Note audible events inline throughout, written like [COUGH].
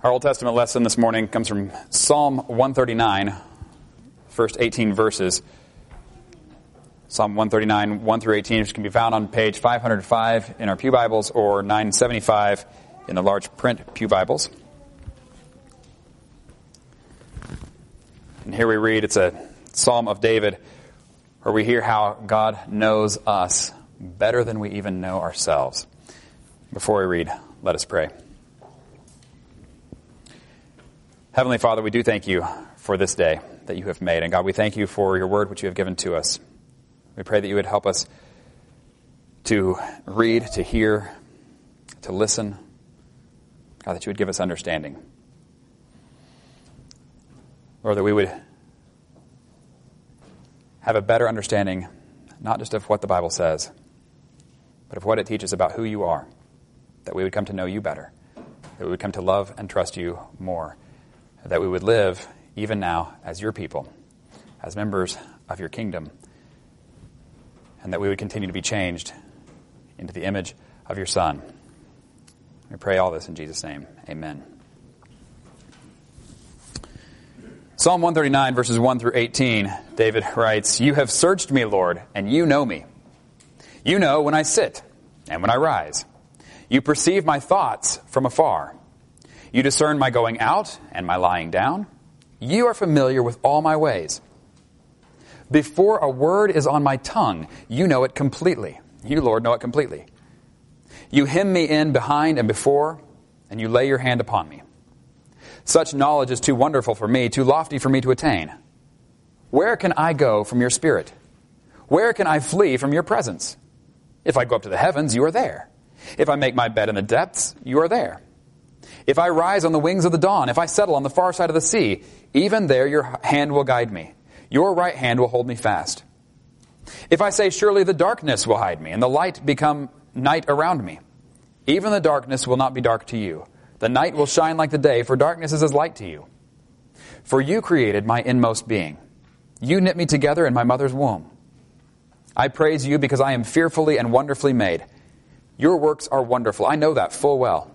Our Old Testament lesson this morning comes from Psalm 139, first 18 verses. Psalm 139, 1 through 18, which can be found on page 505 in our Pew Bibles or 975 in the large print Pew Bibles. And here we read, it's a Psalm of David, where we hear how God knows us better than we even know ourselves. Before we read, let us pray. Heavenly Father, we do thank you for this day that you have made. And God, we thank you for your word which you have given to us. We pray that you would help us to read, to hear, to listen. God, that you would give us understanding. Lord, that we would have a better understanding, not just of what the Bible says, but of what it teaches about who you are. That we would come to know you better. That we would come to love and trust you more that we would live even now as your people, as members of your kingdom, and that we would continue to be changed into the image of your Son. We pray all this in Jesus' name. Amen. Psalm 139, verses 1 through 18, David writes, You have searched me, Lord, and you know me. You know when I sit and when I rise. You perceive my thoughts from afar. You discern my going out and my lying down. You are familiar with all my ways. Before a word is on my tongue, you know it completely. You, Lord, know it completely. You hem me in behind and before, and you lay your hand upon me. Such knowledge is too wonderful for me, too lofty for me to attain. Where can I go from your spirit? Where can I flee from your presence? If I go up to the heavens, you are there. If I make my bed in the depths, you are there. If I rise on the wings of the dawn, if I settle on the far side of the sea, even there your hand will guide me. Your right hand will hold me fast. If I say, surely the darkness will hide me, and the light become night around me, even the darkness will not be dark to you. The night will shine like the day, for darkness is as light to you. For you created my inmost being. You knit me together in my mother's womb. I praise you because I am fearfully and wonderfully made. Your works are wonderful. I know that full well.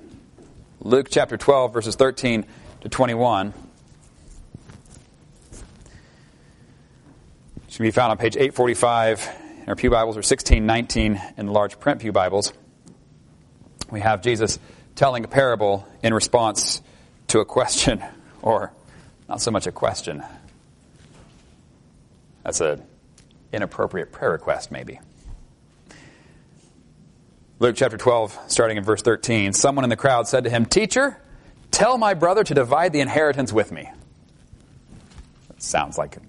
Luke chapter 12, verses 13 to 21. It should be found on page 845 in our Pew Bibles or 1619 in the large print Pew Bibles. We have Jesus telling a parable in response to a question, [LAUGHS] or not so much a question. That's an inappropriate prayer request, maybe. Luke chapter 12, starting in verse 13. Someone in the crowd said to him, Teacher, tell my brother to divide the inheritance with me. That sounds like a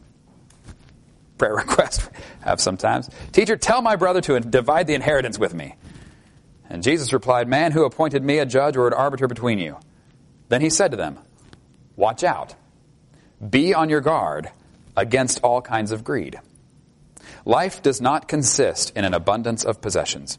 prayer [LAUGHS] request I have sometimes. Teacher, tell my brother to divide the inheritance with me. And Jesus replied, Man, who appointed me a judge or an arbiter between you? Then he said to them, Watch out. Be on your guard against all kinds of greed. Life does not consist in an abundance of possessions.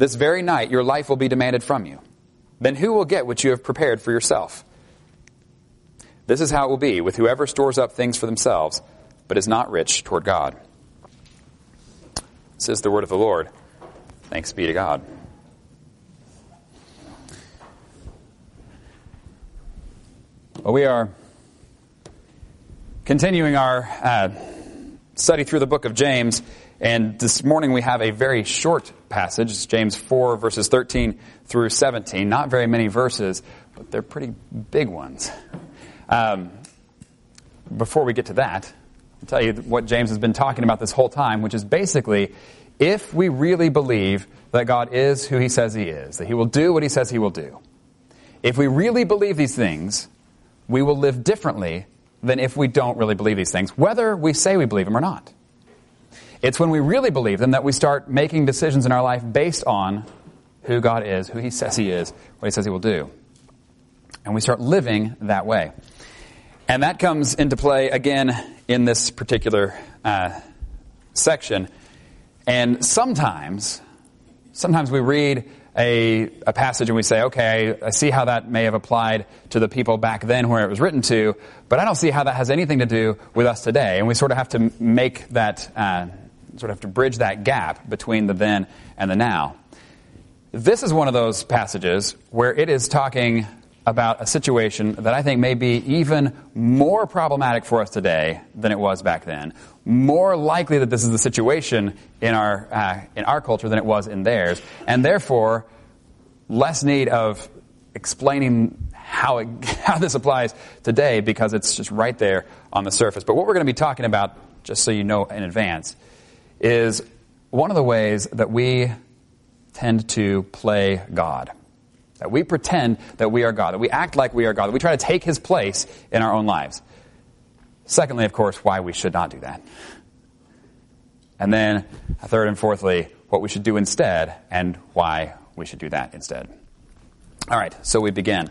This very night your life will be demanded from you. Then who will get what you have prepared for yourself? This is how it will be with whoever stores up things for themselves, but is not rich toward God. This is the word of the Lord. Thanks be to God. Well, we are continuing our uh, study through the book of James. And this morning we have a very short passage. It's James 4, verses 13 through 17. Not very many verses, but they're pretty big ones. Um, before we get to that, I'll tell you what James has been talking about this whole time, which is basically if we really believe that God is who he says he is, that he will do what he says he will do, if we really believe these things, we will live differently than if we don't really believe these things, whether we say we believe them or not. It's when we really believe them that we start making decisions in our life based on who God is, who He says He is, what He says He will do. And we start living that way. And that comes into play again in this particular uh, section. And sometimes, sometimes we read a, a passage and we say, okay, I see how that may have applied to the people back then where it was written to, but I don't see how that has anything to do with us today. And we sort of have to make that, uh, sort of have to bridge that gap between the then and the now. This is one of those passages where it is talking about a situation that I think may be even more problematic for us today than it was back then. More likely that this is the situation in our, uh, in our culture than it was in theirs. And therefore, less need of explaining how, it, [LAUGHS] how this applies today because it's just right there on the surface. But what we're going to be talking about, just so you know in advance, is one of the ways that we tend to play God. That we pretend that we are God, that we act like we are God, that we try to take His place in our own lives. Secondly, of course, why we should not do that. And then, third and fourthly, what we should do instead and why we should do that instead. All right, so we begin.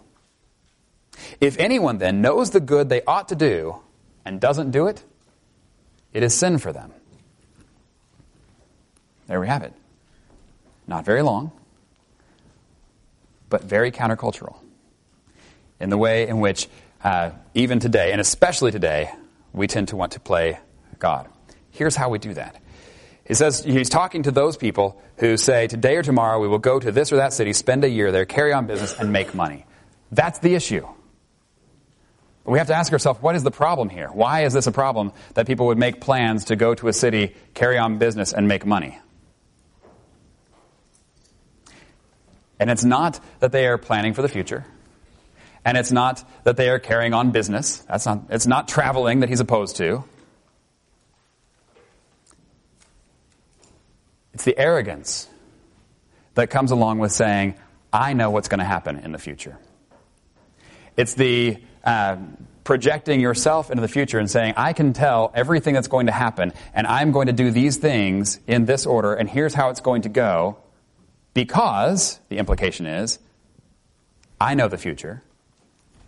If anyone then knows the good they ought to do and doesn't do it, it is sin for them. There we have it. Not very long, but very countercultural in the way in which, uh, even today, and especially today, we tend to want to play God. Here's how we do that. He says he's talking to those people who say, Today or tomorrow we will go to this or that city, spend a year there, carry on business, and make money. That's the issue. We have to ask ourselves, what is the problem here? Why is this a problem that people would make plans to go to a city, carry on business, and make money? And it's not that they are planning for the future. And it's not that they are carrying on business. That's not, it's not traveling that he's opposed to. It's the arrogance that comes along with saying, I know what's going to happen in the future. It's the uh, projecting yourself into the future and saying, I can tell everything that's going to happen, and I'm going to do these things in this order, and here's how it's going to go. Because, the implication is, I know the future.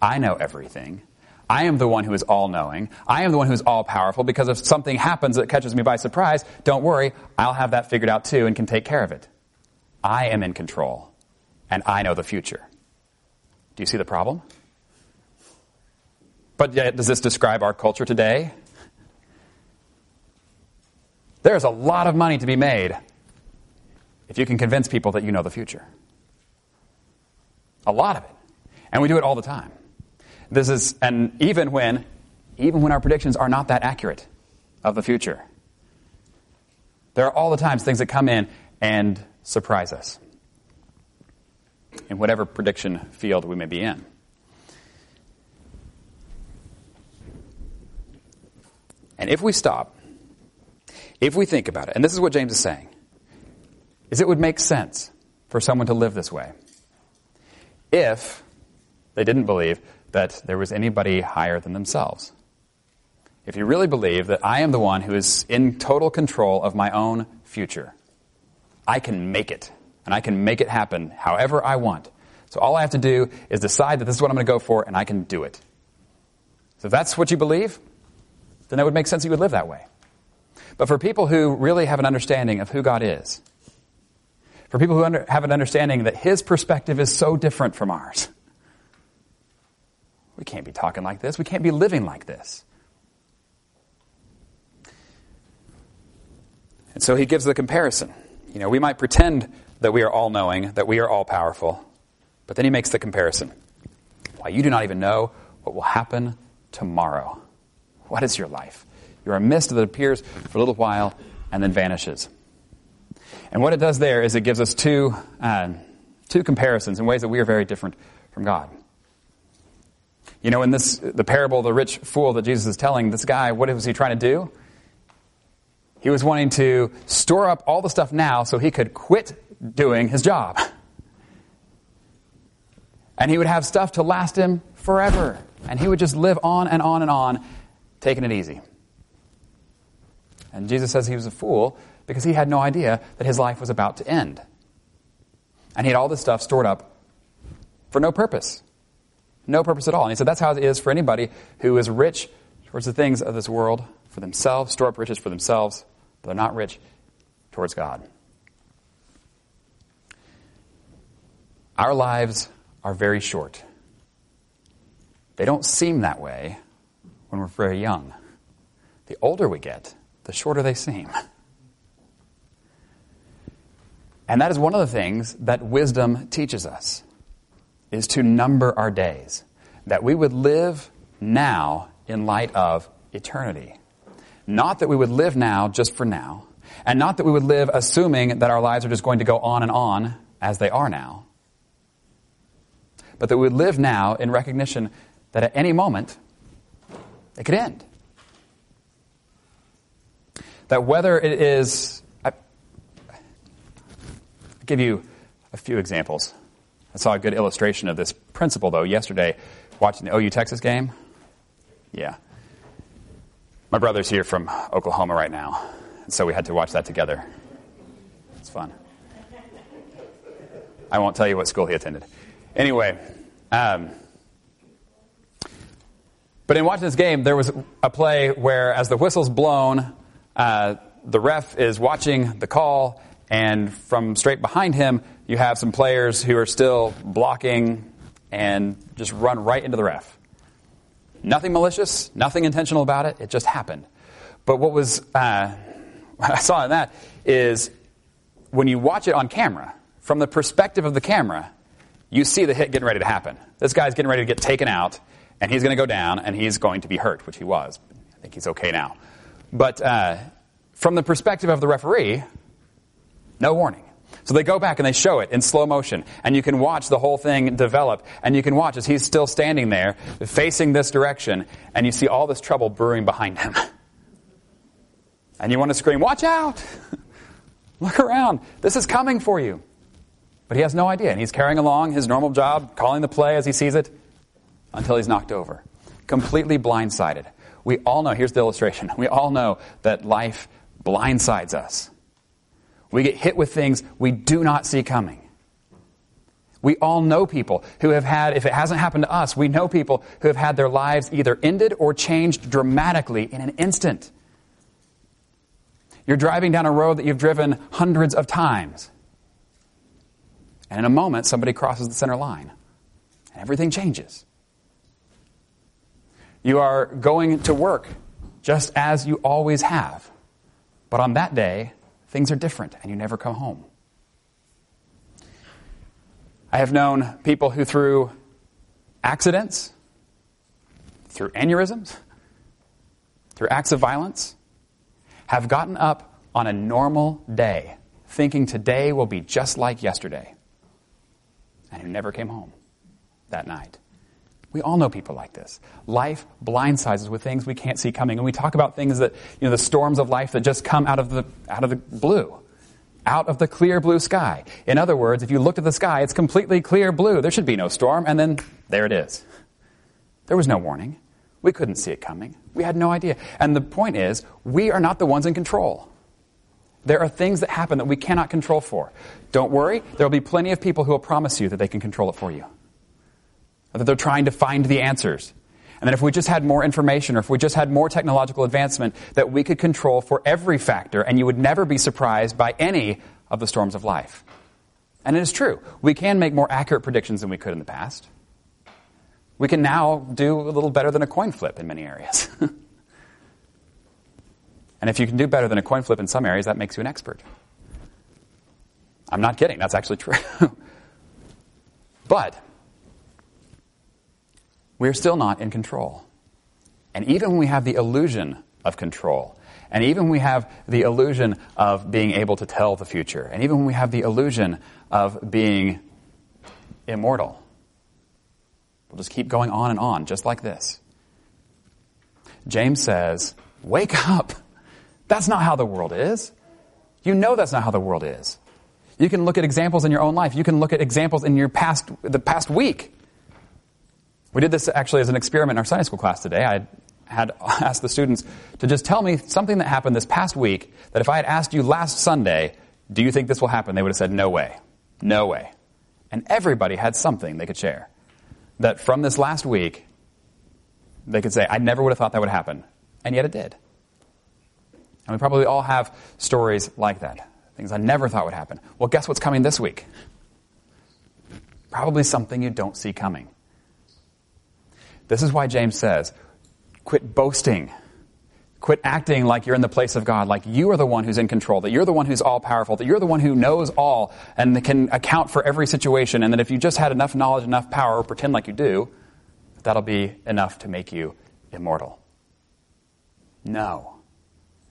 I know everything. I am the one who is all knowing. I am the one who is all powerful because if something happens that catches me by surprise, don't worry, I'll have that figured out too and can take care of it. I am in control and I know the future. Do you see the problem? But yet, does this describe our culture today? There's a lot of money to be made if you can convince people that you know the future. A lot of it. And we do it all the time. This is, and even when, even when our predictions are not that accurate of the future, there are all the times things that come in and surprise us in whatever prediction field we may be in. And if we stop, if we think about it, and this is what James is saying, is it would make sense for someone to live this way if they didn't believe that there was anybody higher than themselves. If you really believe that I am the one who is in total control of my own future, I can make it, and I can make it happen however I want. So all I have to do is decide that this is what I'm going to go for, and I can do it. So if that's what you believe, then it would make sense that you would live that way. But for people who really have an understanding of who God is, for people who under, have an understanding that his perspective is so different from ours. We can't be talking like this. We can't be living like this. And so he gives the comparison. You know, we might pretend that we are all knowing, that we are all powerful, but then he makes the comparison. Why, you do not even know what will happen tomorrow. What is your life? You're a mist that appears for a little while and then vanishes. And what it does there is it gives us two, uh, two comparisons in ways that we are very different from God. You know, in this, the parable of the rich fool that Jesus is telling, this guy, what was he trying to do? He was wanting to store up all the stuff now so he could quit doing his job. And he would have stuff to last him forever. And he would just live on and on and on, taking it easy. And Jesus says he was a fool because he had no idea that his life was about to end. And he had all this stuff stored up for no purpose. No purpose at all. And he said that's how it is for anybody who is rich towards the things of this world for themselves, store up riches for themselves, but they're not rich towards God. Our lives are very short. They don't seem that way when we're very young. The older we get, the shorter they seem. And that is one of the things that wisdom teaches us is to number our days. That we would live now in light of eternity. Not that we would live now just for now, and not that we would live assuming that our lives are just going to go on and on as they are now, but that we would live now in recognition that at any moment it could end. That whether it is, I'll give you a few examples. I saw a good illustration of this principle, though, yesterday watching the OU Texas game. Yeah. My brother's here from Oklahoma right now, so we had to watch that together. It's fun. I won't tell you what school he attended. Anyway, um, but in watching this game, there was a play where, as the whistle's blown, uh, the ref is watching the call, and from straight behind him, you have some players who are still blocking and just run right into the ref. Nothing malicious, nothing intentional about it. It just happened. But what was uh, [LAUGHS] I saw in that is when you watch it on camera, from the perspective of the camera, you see the hit getting ready to happen. This guy's getting ready to get taken out, and he's going to go down, and he's going to be hurt, which he was. I think he's okay now. But uh, from the perspective of the referee, no warning. So they go back and they show it in slow motion, and you can watch the whole thing develop, and you can watch as he's still standing there, facing this direction, and you see all this trouble brewing behind him. [LAUGHS] And you want to scream, Watch out! [LAUGHS] Look around. This is coming for you. But he has no idea, and he's carrying along his normal job, calling the play as he sees it, until he's knocked over. Completely blindsided. We all know, here's the illustration, [LAUGHS] we all know that life blindsides us. We get hit with things we do not see coming. We all know people who have had, if it hasn't happened to us, we know people who have had their lives either ended or changed dramatically in an instant. You're driving down a road that you've driven hundreds of times. And in a moment, somebody crosses the center line. And everything changes. You are going to work just as you always have. But on that day, things are different and you never come home. I have known people who, through accidents, through aneurysms, through acts of violence, have gotten up on a normal day thinking today will be just like yesterday, and who never came home that night. We all know people like this. Life blindsides us with things we can't see coming. And we talk about things that, you know, the storms of life that just come out of the, out of the blue, out of the clear blue sky. In other words, if you looked at the sky, it's completely clear blue. There should be no storm. And then there it is. There was no warning. We couldn't see it coming. We had no idea. And the point is, we are not the ones in control. There are things that happen that we cannot control for. Don't worry, there will be plenty of people who will promise you that they can control it for you that they're trying to find the answers. And that if we just had more information or if we just had more technological advancement, that we could control for every factor and you would never be surprised by any of the storms of life. And it is true. We can make more accurate predictions than we could in the past. We can now do a little better than a coin flip in many areas. [LAUGHS] and if you can do better than a coin flip in some areas, that makes you an expert. I'm not kidding, that's actually true. [LAUGHS] but we're still not in control. And even when we have the illusion of control, and even when we have the illusion of being able to tell the future, and even when we have the illusion of being immortal, we'll just keep going on and on, just like this. James says, Wake up! That's not how the world is. You know that's not how the world is. You can look at examples in your own life. You can look at examples in your past, the past week. We did this actually as an experiment in our Sunday school class today. I had [LAUGHS] asked the students to just tell me something that happened this past week that if I had asked you last Sunday, do you think this will happen? They would have said, no way. No way. And everybody had something they could share. That from this last week, they could say, I never would have thought that would happen. And yet it did. And we probably all have stories like that. Things I never thought would happen. Well, guess what's coming this week? Probably something you don't see coming. This is why James says, quit boasting. Quit acting like you're in the place of God, like you are the one who's in control, that you're the one who's all powerful, that you're the one who knows all and can account for every situation, and that if you just had enough knowledge, enough power, or pretend like you do, that'll be enough to make you immortal. No.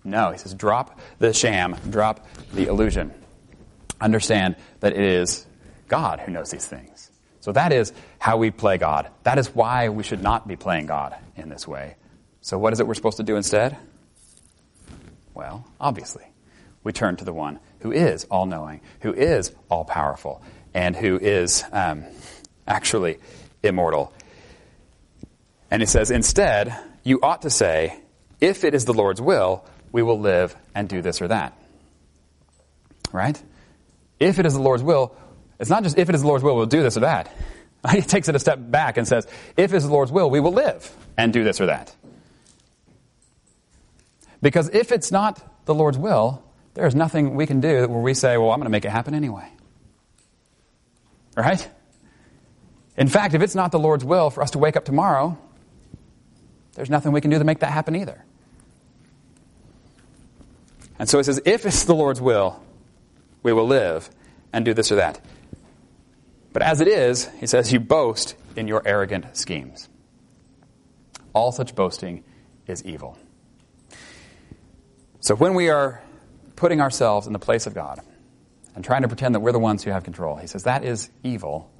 No. He says, drop the sham, drop the illusion. Understand that it is God who knows these things. So that is how we play God. That is why we should not be playing God in this way. So what is it we're supposed to do instead? Well, obviously, we turn to the one who is all knowing, who is all powerful, and who is um, actually immortal. And he says, instead, you ought to say, if it is the Lord's will, we will live and do this or that. Right? If it is the Lord's will, it's not just if it is the Lord's will, we'll do this or that. [LAUGHS] He takes it a step back and says, if it is the Lord's will, we will live and do this or that. Because if it's not the Lord's will, there's nothing we can do where we say, well, I'm going to make it happen anyway. Right? In fact, if it's not the Lord's will for us to wake up tomorrow, there's nothing we can do to make that happen either. And so he says, if it's the Lord's will, we will live and do this or that. But as it is, he says, you boast in your arrogant schemes. All such boasting is evil. So when we are putting ourselves in the place of God and trying to pretend that we're the ones who have control, he says that is evil.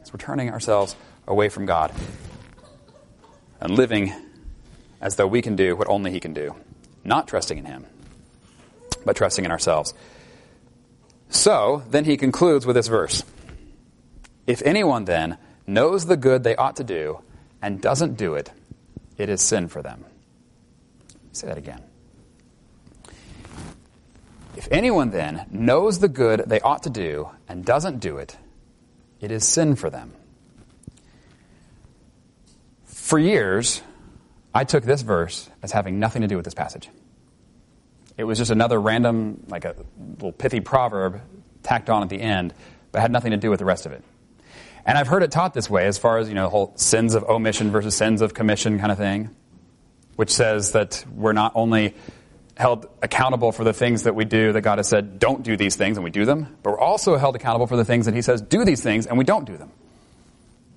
It's we're turning ourselves away from God and living as though we can do what only He can do, not trusting in Him, but trusting in ourselves. So, then he concludes with this verse. If anyone then knows the good they ought to do and doesn't do it, it is sin for them. Say that again. If anyone then knows the good they ought to do and doesn't do it, it is sin for them. For years, I took this verse as having nothing to do with this passage. It was just another random, like a little pithy proverb tacked on at the end, but had nothing to do with the rest of it. And I've heard it taught this way as far as, you know, the whole sins of omission versus sins of commission kind of thing, which says that we're not only held accountable for the things that we do that God has said, don't do these things, and we do them, but we're also held accountable for the things that He says, do these things, and we don't do them.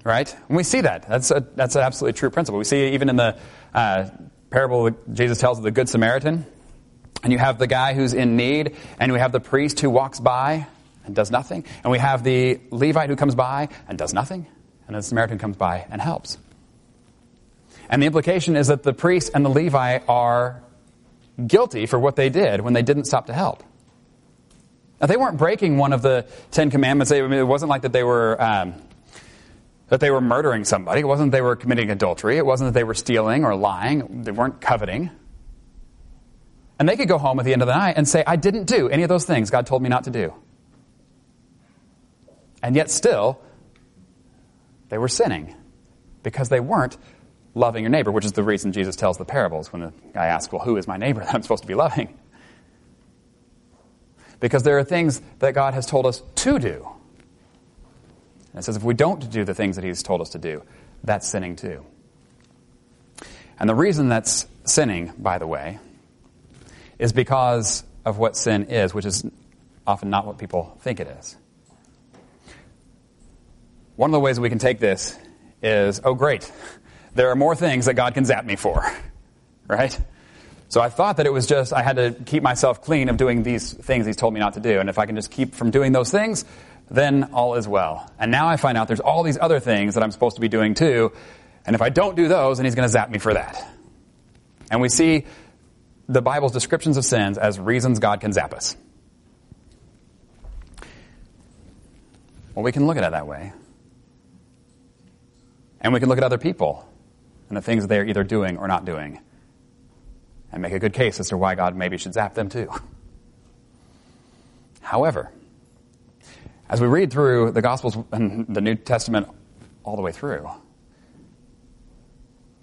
Right? And we see that. That's, a, that's an absolutely true principle. We see it even in the uh, parable that Jesus tells of the Good Samaritan. And you have the guy who's in need, and we have the priest who walks by, and does nothing. And we have the Levite who comes by and does nothing. And the Samaritan comes by and helps. And the implication is that the priest and the Levite are guilty for what they did when they didn't stop to help. Now, they weren't breaking one of the Ten Commandments. I mean, it wasn't like that they were. Um, that they were murdering somebody. It wasn't that they were committing adultery. It wasn't that they were stealing or lying. They weren't coveting. And they could go home at the end of the night and say, I didn't do any of those things God told me not to do. And yet, still, they were sinning because they weren't loving your neighbor, which is the reason Jesus tells the parables when the guy asks, Well, who is my neighbor that I'm supposed to be loving? Because there are things that God has told us to do. And it says if we don't do the things that He's told us to do, that's sinning too. And the reason that's sinning, by the way, is because of what sin is, which is often not what people think it is. One of the ways we can take this is, oh, great, there are more things that God can zap me for, right? So I thought that it was just, I had to keep myself clean of doing these things He's told me not to do. And if I can just keep from doing those things, then all is well. And now I find out there's all these other things that I'm supposed to be doing too. And if I don't do those, then He's going to zap me for that. And we see the Bible's descriptions of sins as reasons God can zap us. Well, we can look at it that way. And we can look at other people and the things they're either doing or not doing and make a good case as to why God maybe should zap them too. However, as we read through the Gospels and the New Testament all the way through,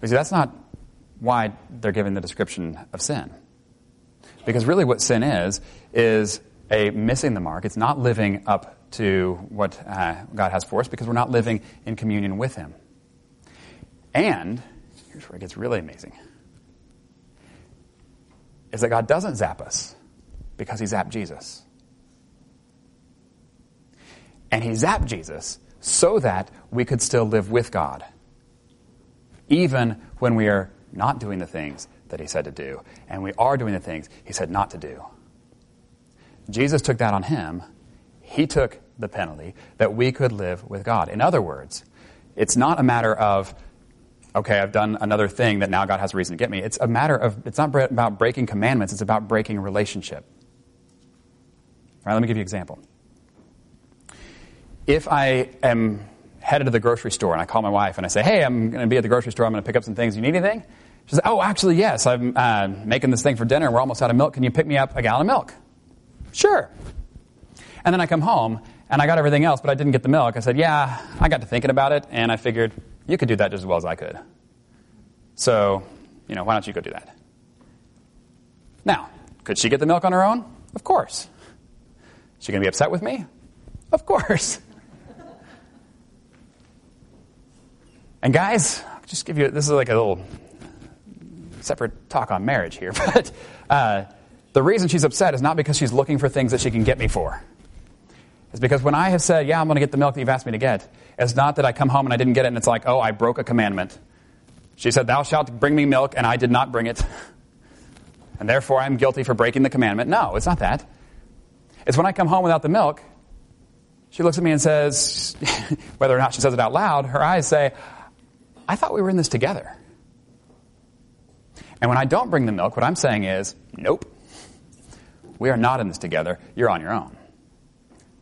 you see, that's not why they're giving the description of sin. Because really what sin is, is a missing the mark. It's not living up to what uh, God has for us because we're not living in communion with Him. And here's where it gets really amazing is that God doesn't zap us because He zapped Jesus. And He zapped Jesus so that we could still live with God, even when we are not doing the things that He said to do, and we are doing the things He said not to do. Jesus took that on Him. He took the penalty that we could live with God. In other words, it's not a matter of okay, I've done another thing that now God has a reason to get me. It's a matter of, it's not about breaking commandments, it's about breaking relationship. All right, let me give you an example. If I am headed to the grocery store and I call my wife and I say, hey, I'm going to be at the grocery store, I'm going to pick up some things. You need anything? She says, oh, actually, yes. I'm uh, making this thing for dinner. We're almost out of milk. Can you pick me up a gallon of milk? Sure. And then I come home and I got everything else, but I didn't get the milk. I said, yeah, I got to thinking about it and I figured you could do that just as well as I could. So, you know, why don't you go do that? Now, could she get the milk on her own? Of course. Is she going to be upset with me? Of course. and guys, I'll just give you this is like a little separate talk on marriage here, [LAUGHS] but uh, the reason she's upset is not because she's looking for things that she can get me for. It's because when I have said, Yeah, I'm going to get the milk that you've asked me to get, it's not that I come home and I didn't get it and it's like, Oh, I broke a commandment. She said, Thou shalt bring me milk, and I did not bring it. [LAUGHS] And therefore I'm guilty for breaking the commandment. No, it's not that. It's when I come home without the milk, she looks at me and says, [LAUGHS] whether or not she says it out loud, her eyes say, I thought we were in this together. And when I don't bring the milk, what I'm saying is, Nope. We are not in this together. You're on your own.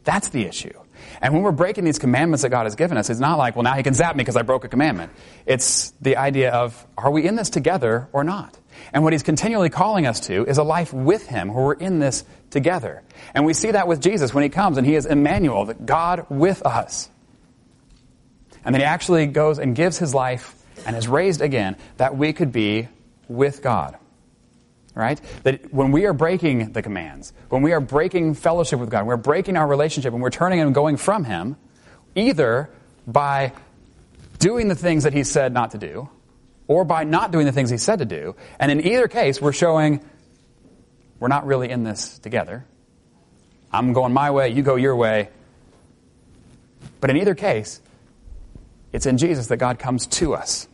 That's the issue. And when we're breaking these commandments that God has given us, it's not like, well, now he can zap me because I broke a commandment. It's the idea of, are we in this together or not? And what he's continually calling us to is a life with him where we're in this together. And we see that with Jesus when he comes and he is Emmanuel, that God with us. And then he actually goes and gives his life and is raised again that we could be with God right? That when we are breaking the commands, when we are breaking fellowship with God, we're breaking our relationship and we're turning and going from Him, either by doing the things that He said not to do, or by not doing the things He said to do. And in either case, we're showing we're not really in this together. I'm going my way, you go your way. But in either case, it's in Jesus that God comes to us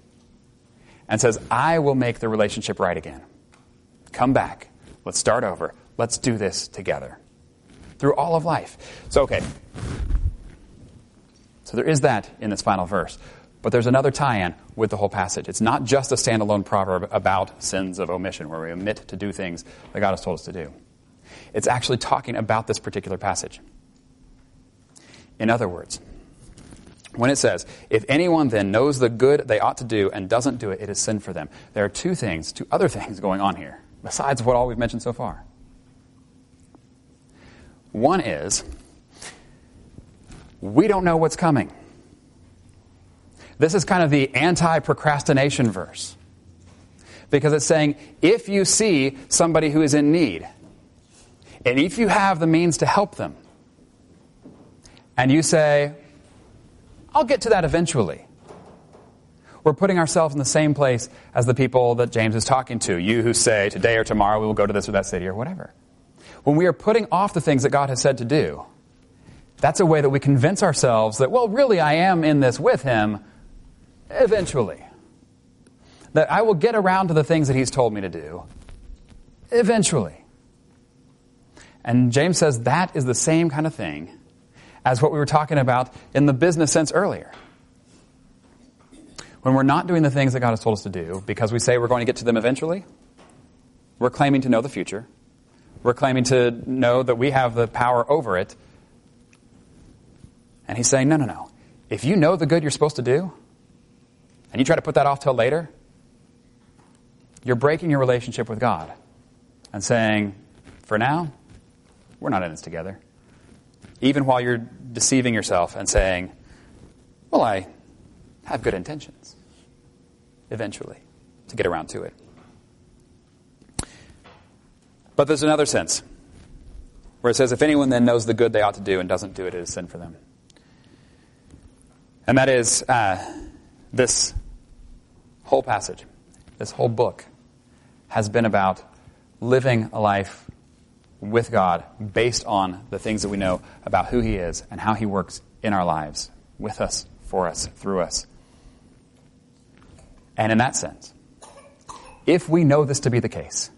and says, I will make the relationship right again. Come back. Let's start over. Let's do this together. Through all of life. So, okay. So there is that in this final verse. But there's another tie in with the whole passage. It's not just a standalone proverb about sins of omission, where we omit to do things that God has told us to do. It's actually talking about this particular passage. In other words, when it says, If anyone then knows the good they ought to do and doesn't do it, it is sin for them. There are two things, two other [LAUGHS] things going on here besides what all we've mentioned so far. One is we don't know what's coming. This is kind of the anti procrastination verse. Because it's saying if you see somebody who is in need, and if you have the means to help them, and you say, I'll get to that eventually, we're putting ourselves in the same place as the people that James is talking to. You who say, today or tomorrow we will go to this or that city or whatever. When we are putting off the things that God has said to do, that's a way that we convince ourselves that, well, really, I am in this with Him eventually. That I will get around to the things that He's told me to do eventually. And James says that is the same kind of thing as what we were talking about in the business sense earlier. When we're not doing the things that God has told us to do because we say we're going to get to them eventually, we're claiming to know the future. We're claiming to know that we have the power over it. And he's saying, no, no, no. If you know the good you're supposed to do, and you try to put that off till later, you're breaking your relationship with God and saying, for now, we're not in this together. Even while you're deceiving yourself and saying, well, I have good intentions eventually to get around to it. But there's another sense where it says, if anyone then knows the good they ought to do and doesn't do it, it is sin for them. And that is uh, this whole passage, this whole book has been about living a life with God based on the things that we know about who He is and how He works in our lives, with us, for us, through us. And in that sense, if we know this to be the case,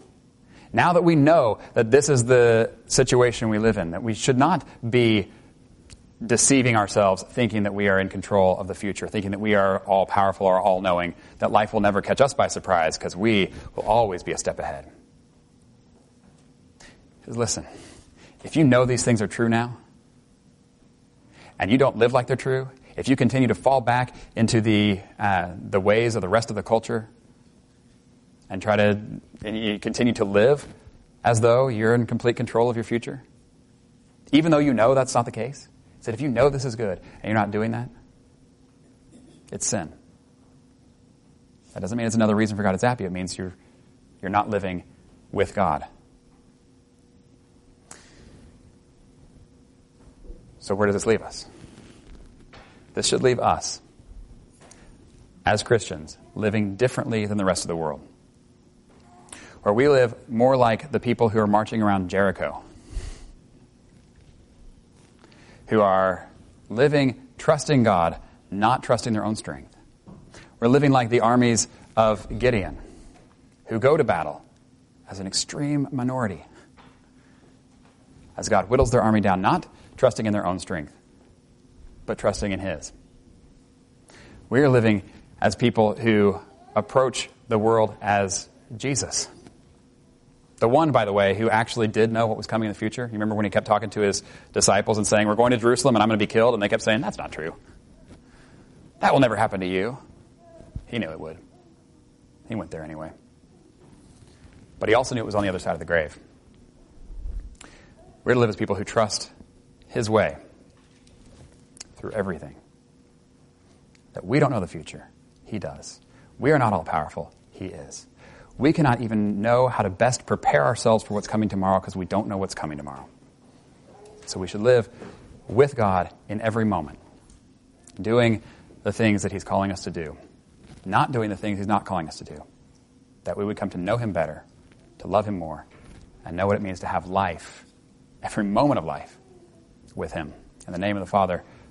now that we know that this is the situation we live in, that we should not be deceiving ourselves, thinking that we are in control of the future, thinking that we are all powerful or all knowing, that life will never catch us by surprise because we will always be a step ahead. Because listen, if you know these things are true now, and you don't live like they're true, if you continue to fall back into the, uh, the ways of the rest of the culture and try to and you continue to live as though you're in complete control of your future, even though you know that's not the case, he said if you know this is good and you're not doing that, it's sin. That doesn't mean it's another reason for God to zap you. It means you're, you're not living with God. So, where does this leave us? This should leave us, as Christians, living differently than the rest of the world. Where we live more like the people who are marching around Jericho, who are living trusting God, not trusting their own strength. We're living like the armies of Gideon, who go to battle as an extreme minority. As God whittles their army down, not trusting in their own strength, but trusting in His. We are living as people who approach the world as Jesus. The one, by the way, who actually did know what was coming in the future. You remember when he kept talking to his disciples and saying, We're going to Jerusalem and I'm going to be killed? And they kept saying, That's not true. That will never happen to you. He knew it would. He went there anyway. But he also knew it was on the other side of the grave. We're to live as people who trust his way through everything. That we don't know the future, He does. We are not all powerful, He is. We cannot even know how to best prepare ourselves for what's coming tomorrow because we don't know what's coming tomorrow. So we should live with God in every moment, doing the things that He's calling us to do, not doing the things He's not calling us to do. That we would come to know Him better, to love Him more, and know what it means to have life, every moment of life, with Him. In the name of the Father,